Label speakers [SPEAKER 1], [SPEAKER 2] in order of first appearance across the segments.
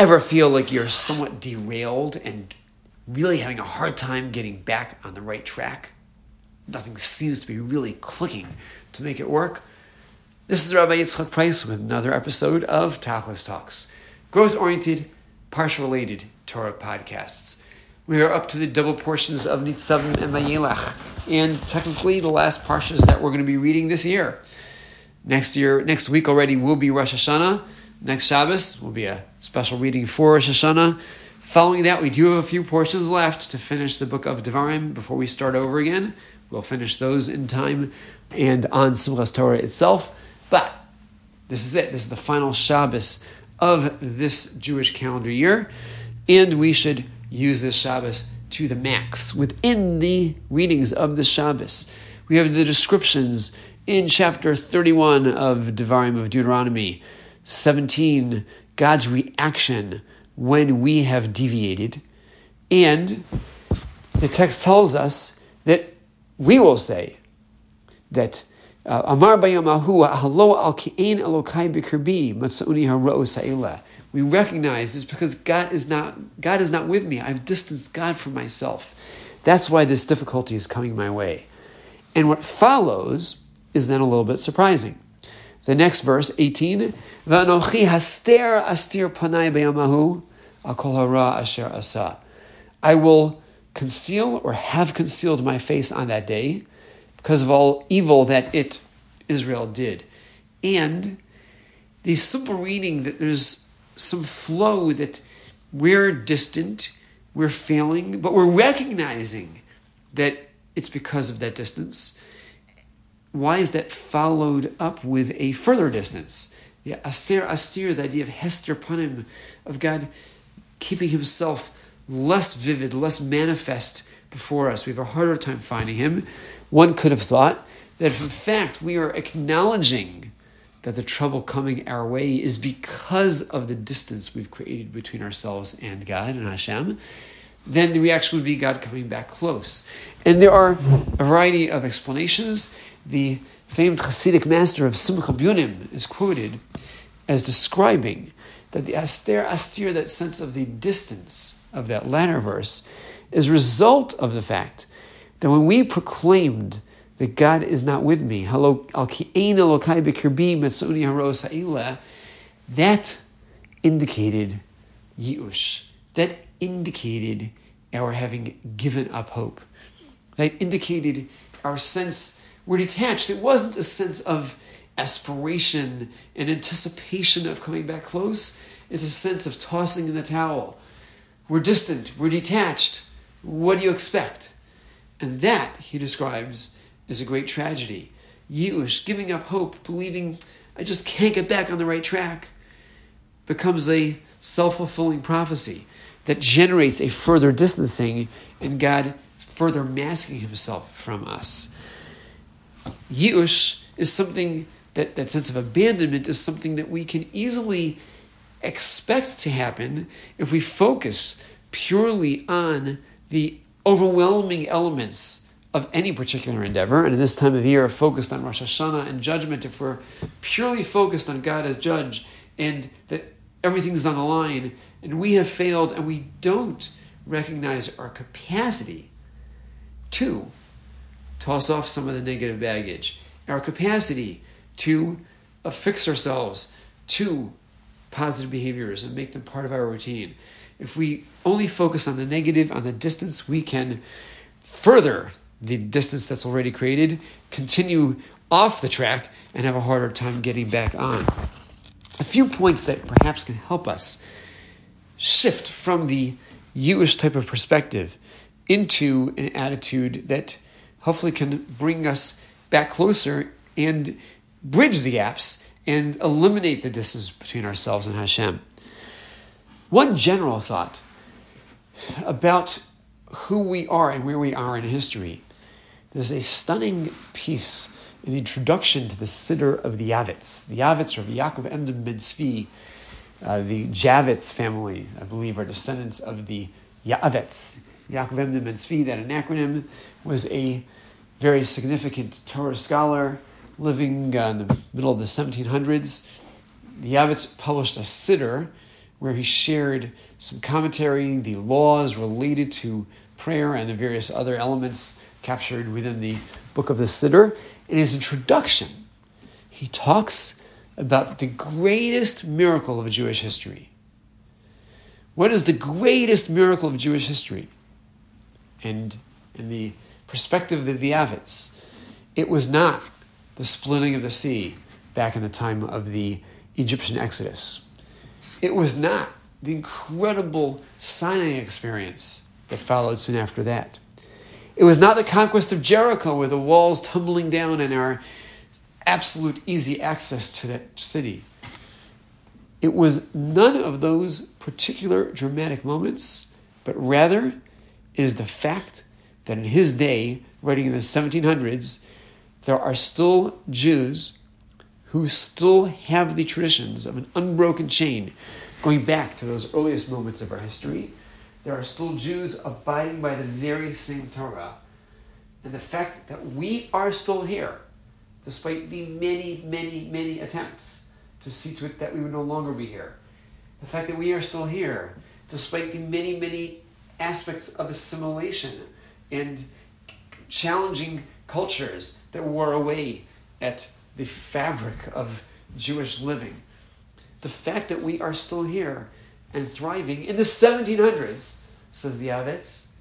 [SPEAKER 1] ever feel like you're somewhat derailed and really having a hard time getting back on the right track, nothing seems to be really clicking to make it work. This is Rabbi Yitzchak Price with another episode of Tachlis Talks, growth oriented, parsha related Torah podcasts. We are up to the double portions of Nitzavim and Vayelach, and technically the last parshas that we're going to be reading this year. Next year, next week already will be Rosh Hashanah. Next Shabbos will be a special reading for Rosh Hashanah. Following that, we do have a few portions left to finish the book of Devarim before we start over again. We'll finish those in time and on Simchas Torah itself. But this is it. This is the final Shabbos of this Jewish calendar year, and we should use this Shabbos to the max within the readings of the Shabbos. We have the descriptions in chapter 31 of Devarim of Deuteronomy 17, God's reaction when we have deviated. And the text tells us that we will say that uh, Amar bayamahu halo al ki'en elokai bikirbi matsauni haro sa'ila. We recognize this because God is not God is not with me. I've distanced God from myself. That's why this difficulty is coming my way. And what follows is then a little bit surprising. The next verse, 18, V'anochi haster astir panai be'amahu akol hara asher asa. I will conceal or have concealed my face on that day because of all evil that it, Israel, did. And the simple reading that there's some flow that we're distant, we're failing, but we're recognizing that it's because of that distance why is that followed up with a further distance? Yeah, aster astir, the idea of hester panim, of God keeping himself less vivid, less manifest before us. We have a harder time finding him. One could have thought that if in fact we are acknowledging that the trouble coming our way is because of the distance we've created between ourselves and God and Hashem, then the reaction would be God coming back close. And there are a variety of explanations the famed Hasidic master of Simcha Bunim is quoted as describing that the aster astir, that sense of the distance of that latter verse, is result of the fact that when we proclaimed that God is not with me, that indicated yiush. That indicated our having given up hope. That indicated our sense we're detached. It wasn't a sense of aspiration and anticipation of coming back close. It's a sense of tossing in the towel. We're distant. We're detached. What do you expect? And that, he describes, is a great tragedy. Yush, giving up hope, believing I just can't get back on the right track, becomes a self fulfilling prophecy that generates a further distancing and God further masking himself from us. Yi'ush is something that, that sense of abandonment is something that we can easily expect to happen if we focus purely on the overwhelming elements of any particular endeavor. And in this time of year, focused on Rosh Hashanah and judgment, if we're purely focused on God as judge and that everything's on the line and we have failed and we don't recognize our capacity to toss off some of the negative baggage, our capacity to affix ourselves to positive behaviors and make them part of our routine. If we only focus on the negative, on the distance, we can further the distance that's already created, continue off the track, and have a harder time getting back on. A few points that perhaps can help us shift from the yiush type of perspective into an attitude that hopefully can bring us back closer and bridge the gaps and eliminate the distance between ourselves and Hashem. One general thought about who we are and where we are in history. There's a stunning piece in the introduction to the Siddur of the Yavits. The Yavits are the Yaakov Emden Ben Tzvi, uh, the Javits family, I believe, are descendants of the Yavets. Yaakov Emden Ben Tzvi, that an acronym, was a very significant Torah scholar living uh, in the middle of the 1700s. The Yavits published a siddur where he shared some commentary, the laws related to prayer, and the various other elements captured within the book of the Siddur. In his introduction, he talks about the greatest miracle of Jewish history. What is the greatest miracle of Jewish history? And in the perspective of the Yavits, it was not the splitting of the sea back in the time of the Egyptian Exodus. It was not the incredible Sinai experience that followed soon after that. It was not the conquest of Jericho with the walls tumbling down and our absolute easy access to that city. It was none of those particular dramatic moments, but rather is the fact that in his day, writing in the 1700s, there are still Jews who still have the traditions of an unbroken chain going back to those earliest moments of our history. There are still Jews abiding by the very same Torah. And the fact that we are still here, despite the many, many, many attempts to see to it that we would no longer be here, the fact that we are still here, despite the many, many aspects of assimilation and challenging cultures that wore away at the fabric of Jewish living. The fact that we are still here and thriving in the 1700s, says the Yavets,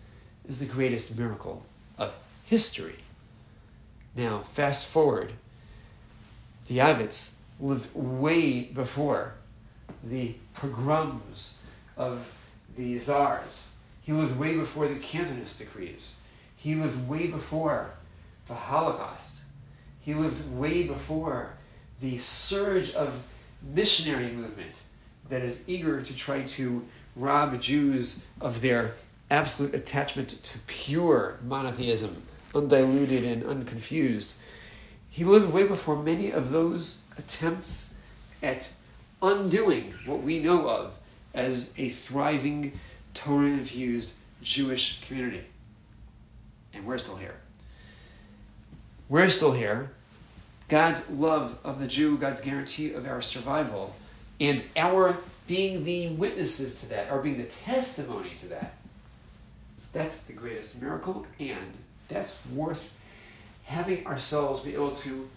[SPEAKER 1] is the greatest miracle of history. Now, fast forward, the Yavets lived way before the pogroms of the czars. He lived way before the Cantonist decrees. He lived way before the Holocaust. He lived way before the surge of missionary movement that is eager to try to rob Jews of their absolute attachment to pure monotheism, undiluted and unconfused. He lived way before many of those attempts at undoing what we know of as a thriving, Torah infused Jewish community. And we're still here. We're still here. God's love of the Jew, God's guarantee of our survival, and our being the witnesses to that, or being the testimony to that. That's the greatest miracle, and that's worth having ourselves be able to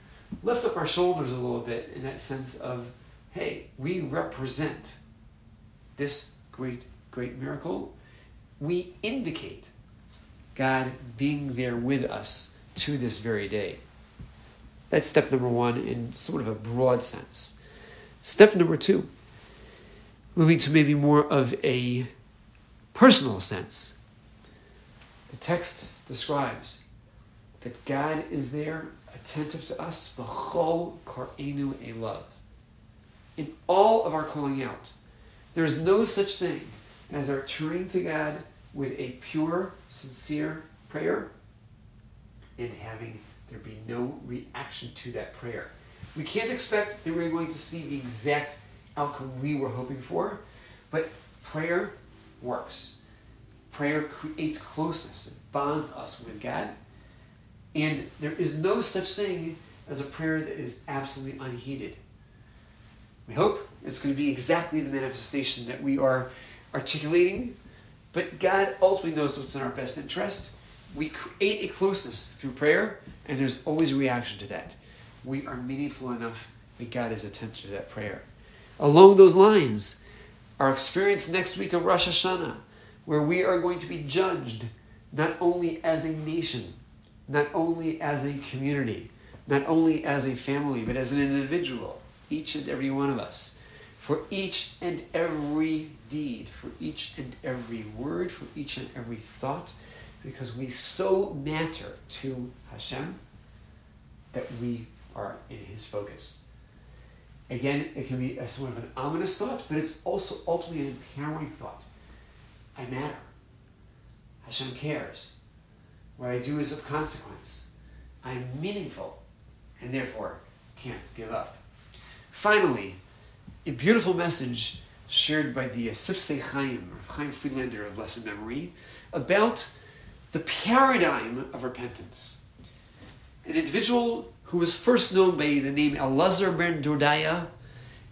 [SPEAKER 1] lift up our shoulders a little bit in that sense of hey, we represent this great, great miracle. We indicate God being there with us to this very day. That's step number one in sort of a broad sense. Step number two, moving to maybe more of a personal sense. The text describes that God is there, attentive to us, b'chol kar'enu love in all of our calling out. There is no such thing as our turning to God with a pure, sincere prayer and having there be no reaction to that prayer. We can't expect that we're going to see the exact outcome we were hoping for, but prayer works. Prayer creates closeness, it bonds us with God. And there is no such thing as a prayer that is absolutely unheeded. We hope it's going to be exactly the manifestation that we are articulating, but God ultimately knows what's in our best interest. We create a closeness through prayer, and there's always a reaction to that. We are meaningful enough that God is attentive to that prayer. Along those lines, our experience next week of Rosh Hashanah, where we are going to be judged not only as a nation, not only as a community, not only as a family, but as an individual each and every one of us, for each and every deed, for each and every word, for each and every thought, because we so matter to Hashem that we are in His focus. Again, it can be a sort of an ominous thought, but it's also ultimately an empowering thought. I matter. Hashem cares. What I do is of consequence. I am meaningful, and therefore can't give up. Finally, a beautiful message shared by the Sifsei Chaim, Chaim Friedlander of blessed memory, about the paradigm of repentance. An individual who was first known by the name Elazar ben Dordaya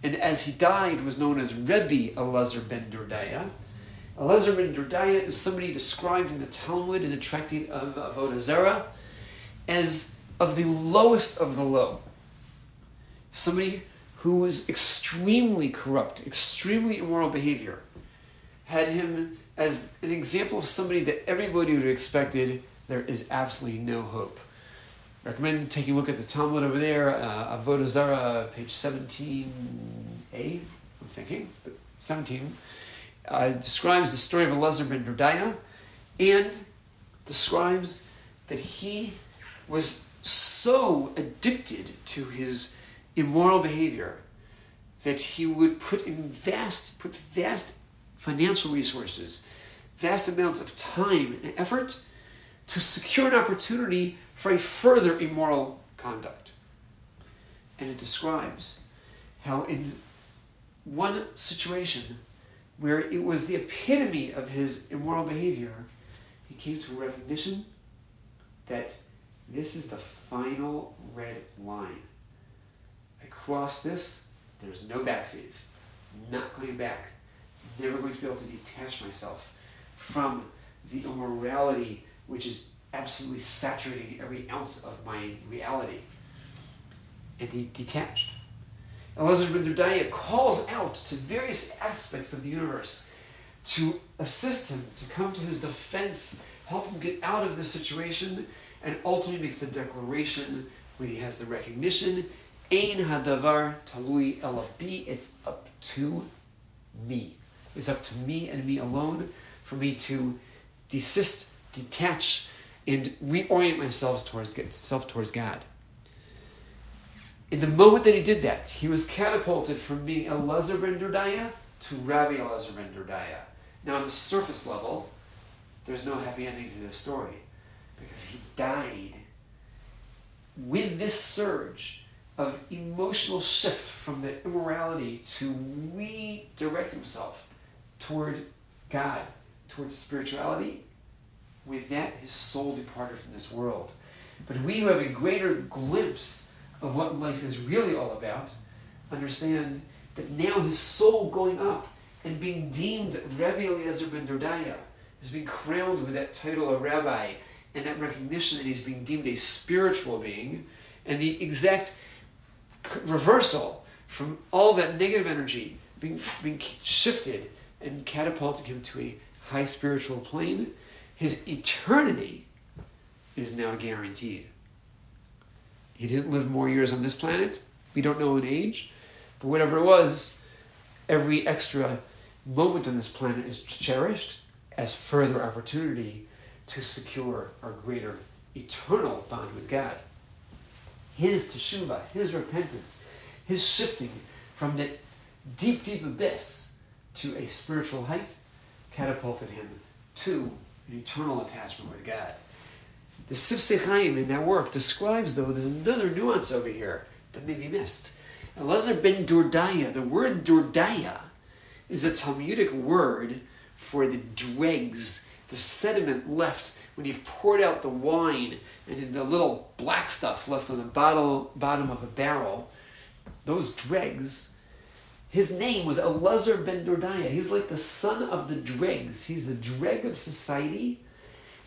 [SPEAKER 1] and as he died was known as Rebbe Elazar ben Dordaya. Elazar ben Dordaya is somebody described in the Talmud in the tractate of Avodah Zarah as of the lowest of the low. Somebody who was extremely corrupt, extremely immoral behavior, had him as an example of somebody that everybody would have expected there is absolutely no hope. I Recommend taking a look at the Talmud over there, uh, Avodah Zarah, page 17a, I'm thinking, but 17, uh, describes the story of Elazar ben Dordaya and describes that he was so addicted to his immoral behavior that he would put in vast, put vast financial resources, vast amounts of time and effort to secure an opportunity for a further immoral conduct. And it describes how, in one situation where it was the epitome of his immoral behavior, he came to a recognition that this is the final red line. Cross this, there's no backseas. Not going back. Never going to be able to detach myself from the immorality which is absolutely saturating every ounce of my reality. And he detached. Elazar ben Dordaya calls out to various aspects of the universe to assist him, to come to his defense, help him get out of this situation, and ultimately makes the declaration when he has the recognition, Ein hadavar talui elabi, it's up to me. It's up to me and me alone for me to desist detach, and reorient myself towards, self towards God. In the moment that he did that, he was catapulted from being Elazar ben Dordaya to Rabbi Elazar ben Dordaya. Now, on the surface level, there's no happy ending to this story because he died with this surge of emotional shift from the immorality to redirect himself toward God, towards spirituality with that, his soul departed from this world. But we who have a greater glimpse of what life is really all about understand that now his soul going up and being deemed Rabbi Eliezer ben Dordaya is being crowned with that title of rabbi and that recognition that he's being deemed a spiritual being and the exact reversal from all that negative energy being, being shifted and catapulting him to a high spiritual plane his eternity is now guaranteed. He didn't live more years on this planet. We don't know an age. But whatever it was, every extra moment on this planet is cherished as further opportunity to secure our greater eternal bond with God. His teshuva, his repentance, his shifting from the deep, deep abyss to a spiritual height catapulted him to an eternal attachment with God. The Sifsei Chaim in that work describes, though, there's another nuance over here that may be missed. Elazar ben Dordaya, the word Dordaya is a Talmudic word for the dregs, the sediment left when you've poured out the wine and the little black stuff left on the bottle, bottom of a barrel. Those dregs his name was Elazar ben Dordaya. He's like the son of the dregs. He's the dreg of society.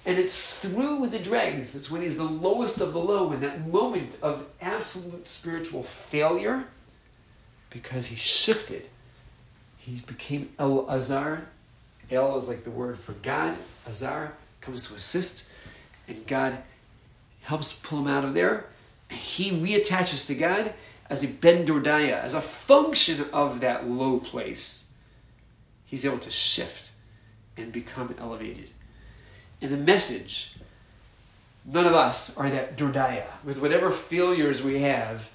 [SPEAKER 1] And it's through the dregs, it's when he's the lowest of the low, in that moment of absolute spiritual failure, because he shifted. He became El Azar. El is like the word for God. Azar comes to assist, and God helps pull him out of there. He reattaches to God, as a Ben Dordaya, as a function of that low place, he's able to shift and become elevated. And the message, none of us are that Dordaya. With whatever failures we have,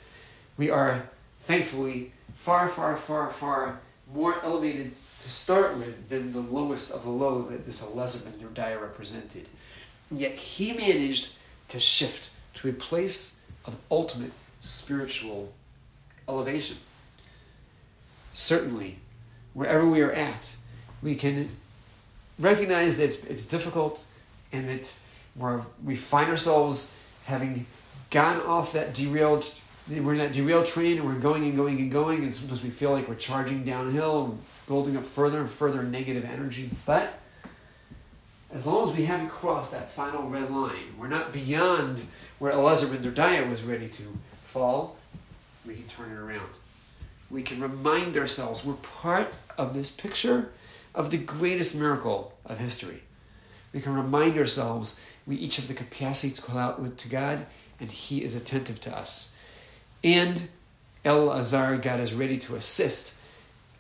[SPEAKER 1] we are thankfully far, far, far, far more elevated to start with than the lowest of the low that this Elazar Ben Dordaya represented. And yet he managed to shift to a place of ultimate spiritual elevation. Certainly, wherever we are at, we can recognize that it's, it's difficult and that we we find ourselves having gone off that derailed we're in that derailed train and we're going and going and going, and sometimes we feel like we're charging downhill building up further and further negative energy. But as long as we haven't crossed that final red line, we're not beyond where Elazar ben Dordaya was ready to fall, we can turn it around. We can remind ourselves we're part of this picture of the greatest miracle of history. We can remind ourselves we each have the capacity to call out to God, and He is attentive to us. And El Azar, God is ready to assist,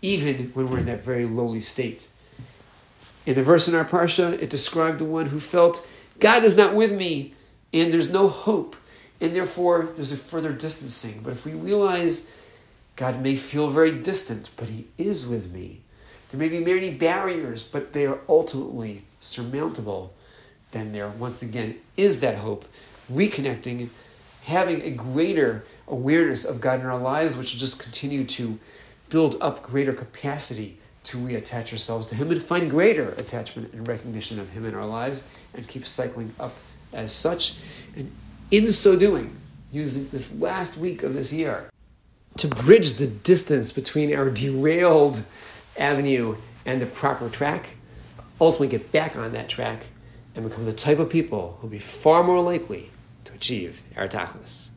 [SPEAKER 1] even when we're in that very lowly state. In the verse in our parsha, it described the one who felt, God is not with me, and there's no hope, and therefore there's a further distancing. But if we realize God may feel very distant, but He is with me, there may be many barriers, but they are ultimately surmountable, then there once again is that hope, reconnecting, having a greater awareness of God in our lives, which will just continue to build up greater capacity to reattach ourselves to Him and find greater attachment and recognition of Him in our lives and keep cycling up as such. And in so doing, using this last week of this year to bridge the distance between our derailed avenue and the proper track, ultimately get back on that track and become the type of people who'll be far more likely to achieve our tachlis.